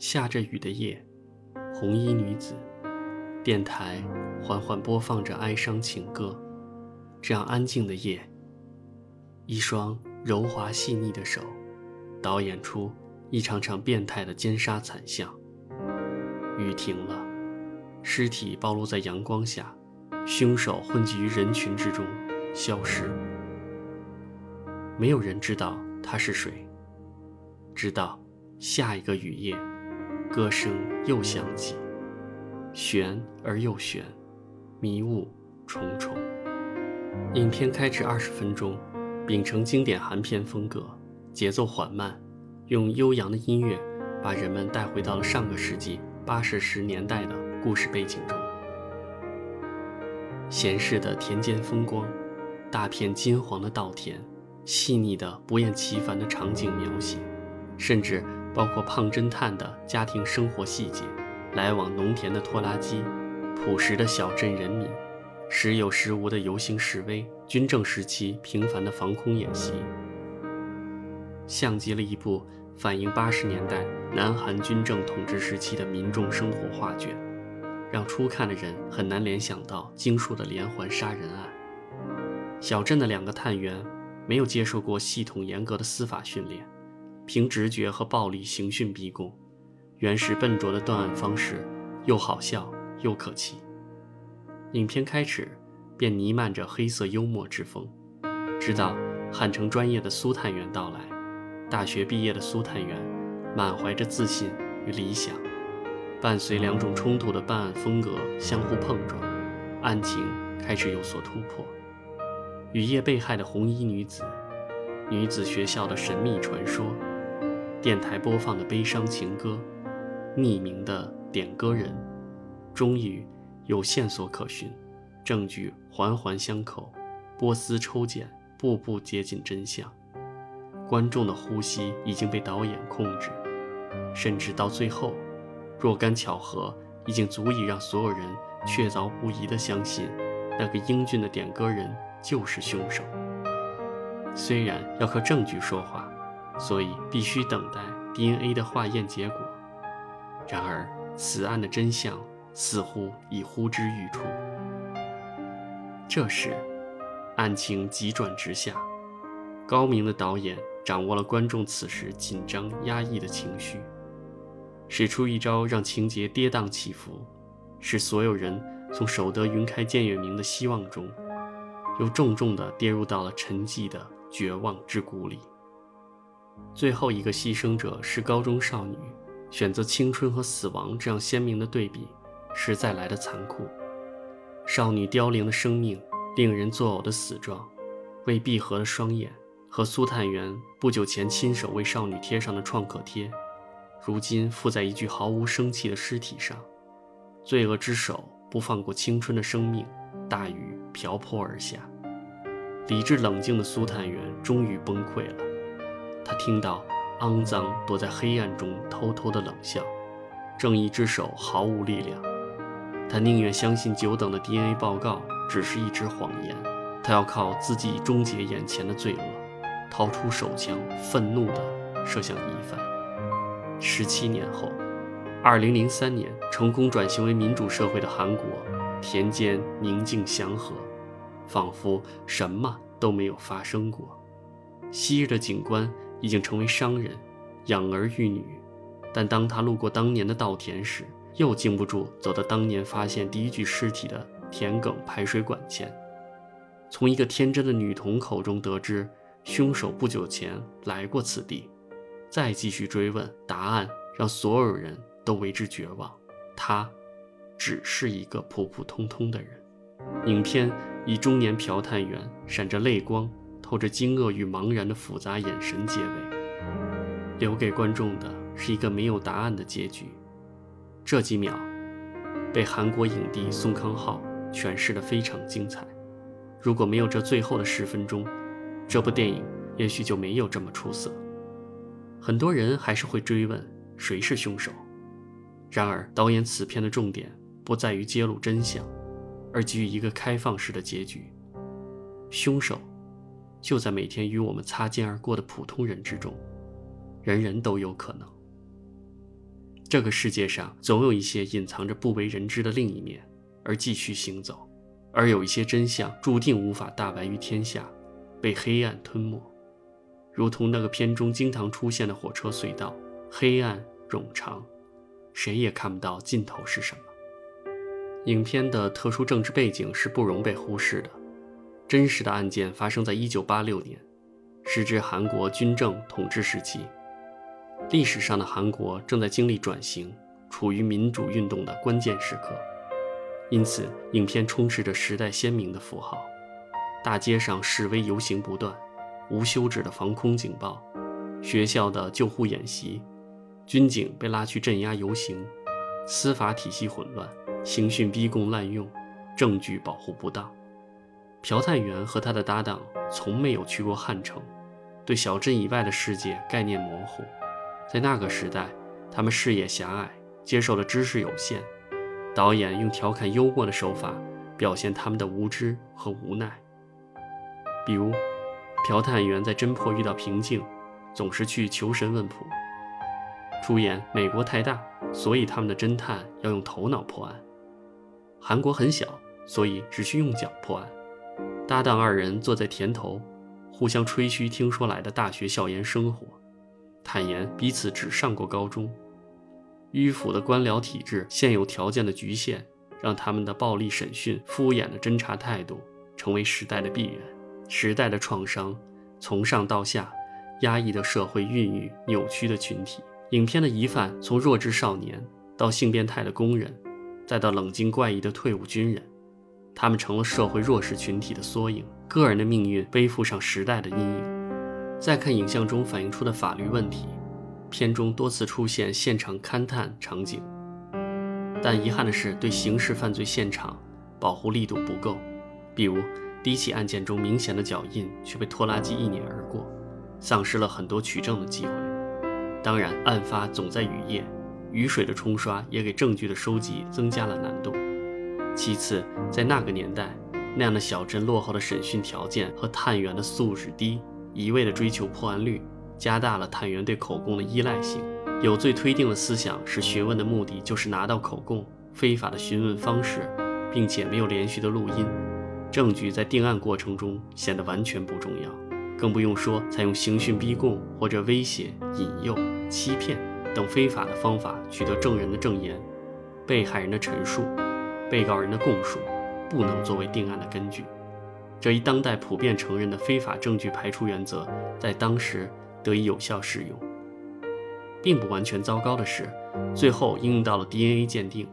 下着雨的夜，红衣女子，电台缓缓播放着哀伤情歌。这样安静的夜，一双柔滑细腻的手，导演出一场场变态的奸杀惨象。雨停了，尸体暴露在阳光下，凶手混迹于人群之中，消失。没有人知道他是谁。直到下一个雨夜，歌声又响起，悬而又悬，迷雾重重。影片开始二十分钟，秉承经典韩片风格，节奏缓慢，用悠扬的音乐把人们带回到了上个世纪八十十年代的故事背景中。闲适的田间风光，大片金黄的稻田，细腻的不厌其烦的场景描写。甚至包括胖侦探的家庭生活细节，来往农田的拖拉机，朴实的小镇人民，时有时无的游行示威，军政时期频繁的防空演习，像极了一部反映八十年代南韩军政统治时期的民众生活画卷，让初看的人很难联想到经述的连环杀人案。小镇的两个探员没有接受过系统严格的司法训练。凭直觉和暴力刑讯逼供，原始笨拙的断案方式，又好笑又可气。影片开始便弥漫着黑色幽默之风，直到汉城专业的苏探员到来。大学毕业的苏探员满怀着自信与理想，伴随两种冲突的办案风格相互碰撞，案情开始有所突破。雨夜被害的红衣女子，女子学校的神秘传说。电台播放的悲伤情歌，匿名的点歌人，终于有线索可循，证据环环相扣，波斯抽检，步步接近真相。观众的呼吸已经被导演控制，甚至到最后，若干巧合已经足以让所有人确凿无疑地相信，那个英俊的点歌人就是凶手。虽然要靠证据说话。所以必须等待 DNA 的化验结果。然而，此案的真相似乎已呼之欲出。这时，案情急转直下，高明的导演掌握了观众此时紧张压抑的情绪，使出一招让情节跌宕起伏，使所有人从守得云开见月明的希望中，又重重地跌入到了沉寂的绝望之谷里。最后一个牺牲者是高中少女，选择青春和死亡这样鲜明的对比，实在来得残酷。少女凋零的生命，令人作呕的死状，未闭合的双眼，和苏探员不久前亲手为少女贴上的创可贴，如今附在一具毫无生气的尸体上。罪恶之手不放过青春的生命，大雨瓢泼而下。理智冷静的苏探员终于崩溃了。他听到肮脏躲在黑暗中偷偷的冷笑，正义之手毫无力量。他宁愿相信久等的 DNA 报告只是一纸谎言，他要靠自己终结眼前的罪恶。掏出手枪，愤怒地射向疑犯。十七年后，二零零三年，成功转型为民主社会的韩国，田间宁静祥和，仿佛什么都没有发生过。昔日的警官。已经成为商人，养儿育女，但当他路过当年的稻田时，又禁不住走到当年发现第一具尸体的田埂排水管前，从一个天真的女童口中得知凶手不久前来过此地，再继续追问，答案让所有人都为之绝望。他，只是一个普普通通的人。影片以中年朴探员闪着泪光。透着惊愕与茫然的复杂眼神结尾，留给观众的是一个没有答案的结局。这几秒被韩国影帝宋康昊诠释得非常精彩。如果没有这最后的十分钟，这部电影也许就没有这么出色。很多人还是会追问谁是凶手。然而，导演此片的重点不在于揭露真相，而给予一个开放式的结局。凶手。就在每天与我们擦肩而过的普通人之中，人人都有可能。这个世界上总有一些隐藏着不为人知的另一面，而继续行走；而有一些真相注定无法大白于天下，被黑暗吞没，如同那个片中经常出现的火车隧道，黑暗冗长，谁也看不到尽头是什么。影片的特殊政治背景是不容被忽视的，真实的案件发生在1986年，时值韩国军政统治时期。历史上的韩国正在经历转型，处于民主运动的关键时刻，因此影片充斥着时代鲜明的符号。大街上示威游行不断，无休止的防空警报，学校的救护演习，军警被拉去镇压游行，司法体系混乱，刑讯逼供滥用，证据保护不当。朴探员和他的搭档从没有去过汉城，对小镇以外的世界概念模糊。在那个时代，他们视野狭隘，接受的知识有限。导演用调侃幽默的手法表现他们的无知和无奈。比如，朴探员在侦破遇到瓶颈，总是去求神问卜。出演美国太大，所以他们的侦探要用头脑破案；韩国很小，所以只需用脚破案。搭档二人坐在田头，互相吹嘘听说来的大学校园生活。坦言彼此只上过高中，迂腐的官僚体制、现有条件的局限，让他们的暴力审讯、敷衍的侦查态度成为时代的必然。时代的创伤，从上到下，压抑的社会孕育扭曲的群体。影片的疑犯从弱智少年到性变态的工人，再到冷静怪异的退伍军人，他们成了社会弱势群体的缩影，个人的命运背负上时代的阴影。再看影像中反映出的法律问题，片中多次出现现场勘探场景，但遗憾的是，对刑事犯罪现场保护力度不够。比如第一起案件中明显的脚印却被拖拉机一碾而过，丧失了很多取证的机会。当然，案发总在雨夜，雨水的冲刷也给证据的收集增加了难度。其次，在那个年代，那样的小镇落后的审讯条件和探员的素质低。一味地追求破案率，加大了探员对口供的依赖性。有罪推定的思想是询问的目的就是拿到口供，非法的询问方式，并且没有连续的录音，证据在定案过程中显得完全不重要。更不用说采用刑讯逼供或者威胁、引诱、欺骗等非法的方法取得证人的证言、被害人的陈述、被告人的供述，不能作为定案的根据。这一当代普遍承认的非法证据排除原则，在当时得以有效适用。并不完全糟糕的是，最后应用到了 DNA 鉴定。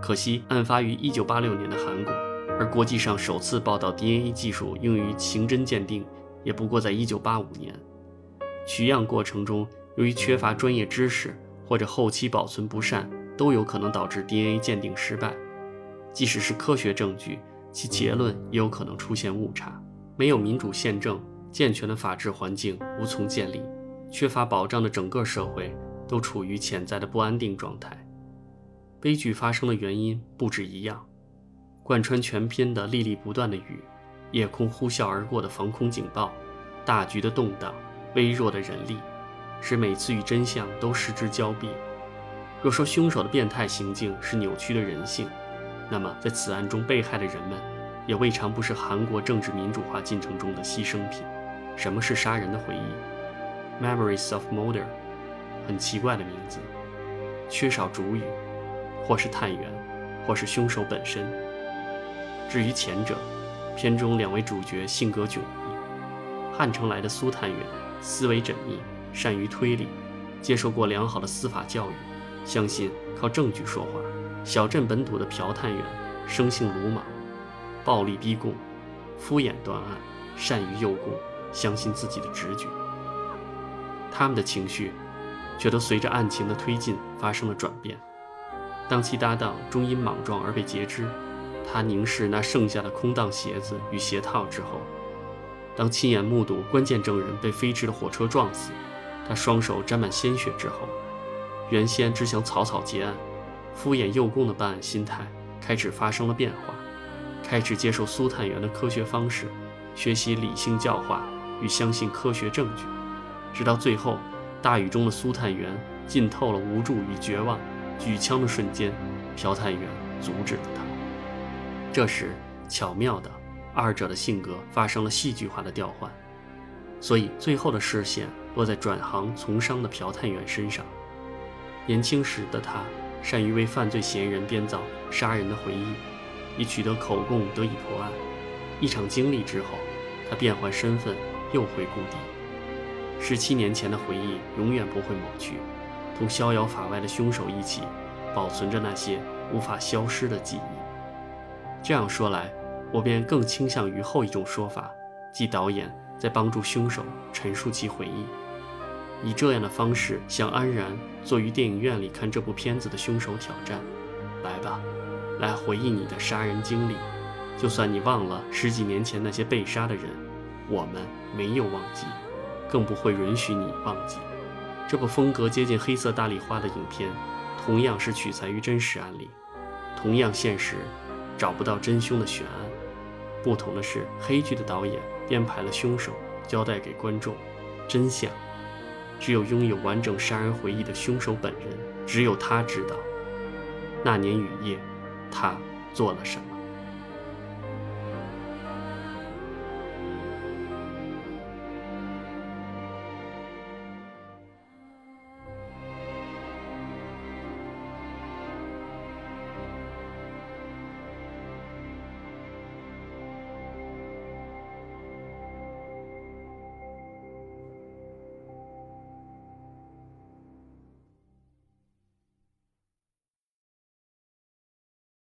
可惜，案发于1986年的韩国，而国际上首次报道 DNA 技术用于刑侦鉴定，也不过在1985年。取样过程中，由于缺乏专业知识或者后期保存不善，都有可能导致 DNA 鉴定失败。即使是科学证据。其结论也有可能出现误差。没有民主宪政，健全的法治环境无从建立，缺乏保障的整个社会都处于潜在的不安定状态。悲剧发生的原因不止一样，贯穿全篇的历历不断的雨，夜空呼啸而过的防空警报，大局的动荡，微弱的人力，使每次与真相都失之交臂。若说凶手的变态行径是扭曲的人性，那么，在此案中被害的人们，也未尝不是韩国政治民主化进程中的牺牲品。什么是杀人的回忆？Memories of Murder，很奇怪的名字，缺少主语，或是探员，或是凶手本身。至于前者，片中两位主角性格迥异。汉城来的苏探员，思维缜密，善于推理，接受过良好的司法教育，相信靠证据说话。小镇本土的朴探员，生性鲁莽，暴力逼供，敷衍断案，善于诱供，相信自己的直觉。他们的情绪，却都随着案情的推进发生了转变。当其搭档终因莽撞而被截肢，他凝视那剩下的空荡鞋子与鞋套之后；当亲眼目睹关键证人被飞驰的火车撞死，他双手沾满鲜血之后，原先只想草草结案。敷衍诱供的办案心态开始发生了变化，开始接受苏探员的科学方式，学习理性教化与相信科学证据，直到最后，大雨中的苏探员浸透了无助与绝望。举枪的瞬间，朴探员阻止了他。这时，巧妙的，二者的性格发生了戏剧化的调换，所以最后的视线落在转行从商的朴探员身上。年轻时的他，善于为犯罪嫌疑人编造杀人的回忆，以取得口供得以破案。一场经历之后，他变换身份，又回故地。十七年前的回忆永远不会抹去，同逍遥法外的凶手一起，保存着那些无法消失的记忆。这样说来，我便更倾向于后一种说法，即导演在帮助凶手陈述其回忆，以这样的方式向安然坐于电影院里看这部片子的凶手挑战：来吧，来回忆你的杀人经历。就算你忘了十几年前那些被杀的人，我们没有忘记，更不会允许你忘记。这部风格接近黑色大丽花的影片，同样是取材于真实案例，同样现实，找不到真凶的悬案。不同的是，黑剧的导演编排了凶手，交代给观众真相。只有拥有完整杀人回忆的凶手本人，只有他知道那年雨夜，他做了什么。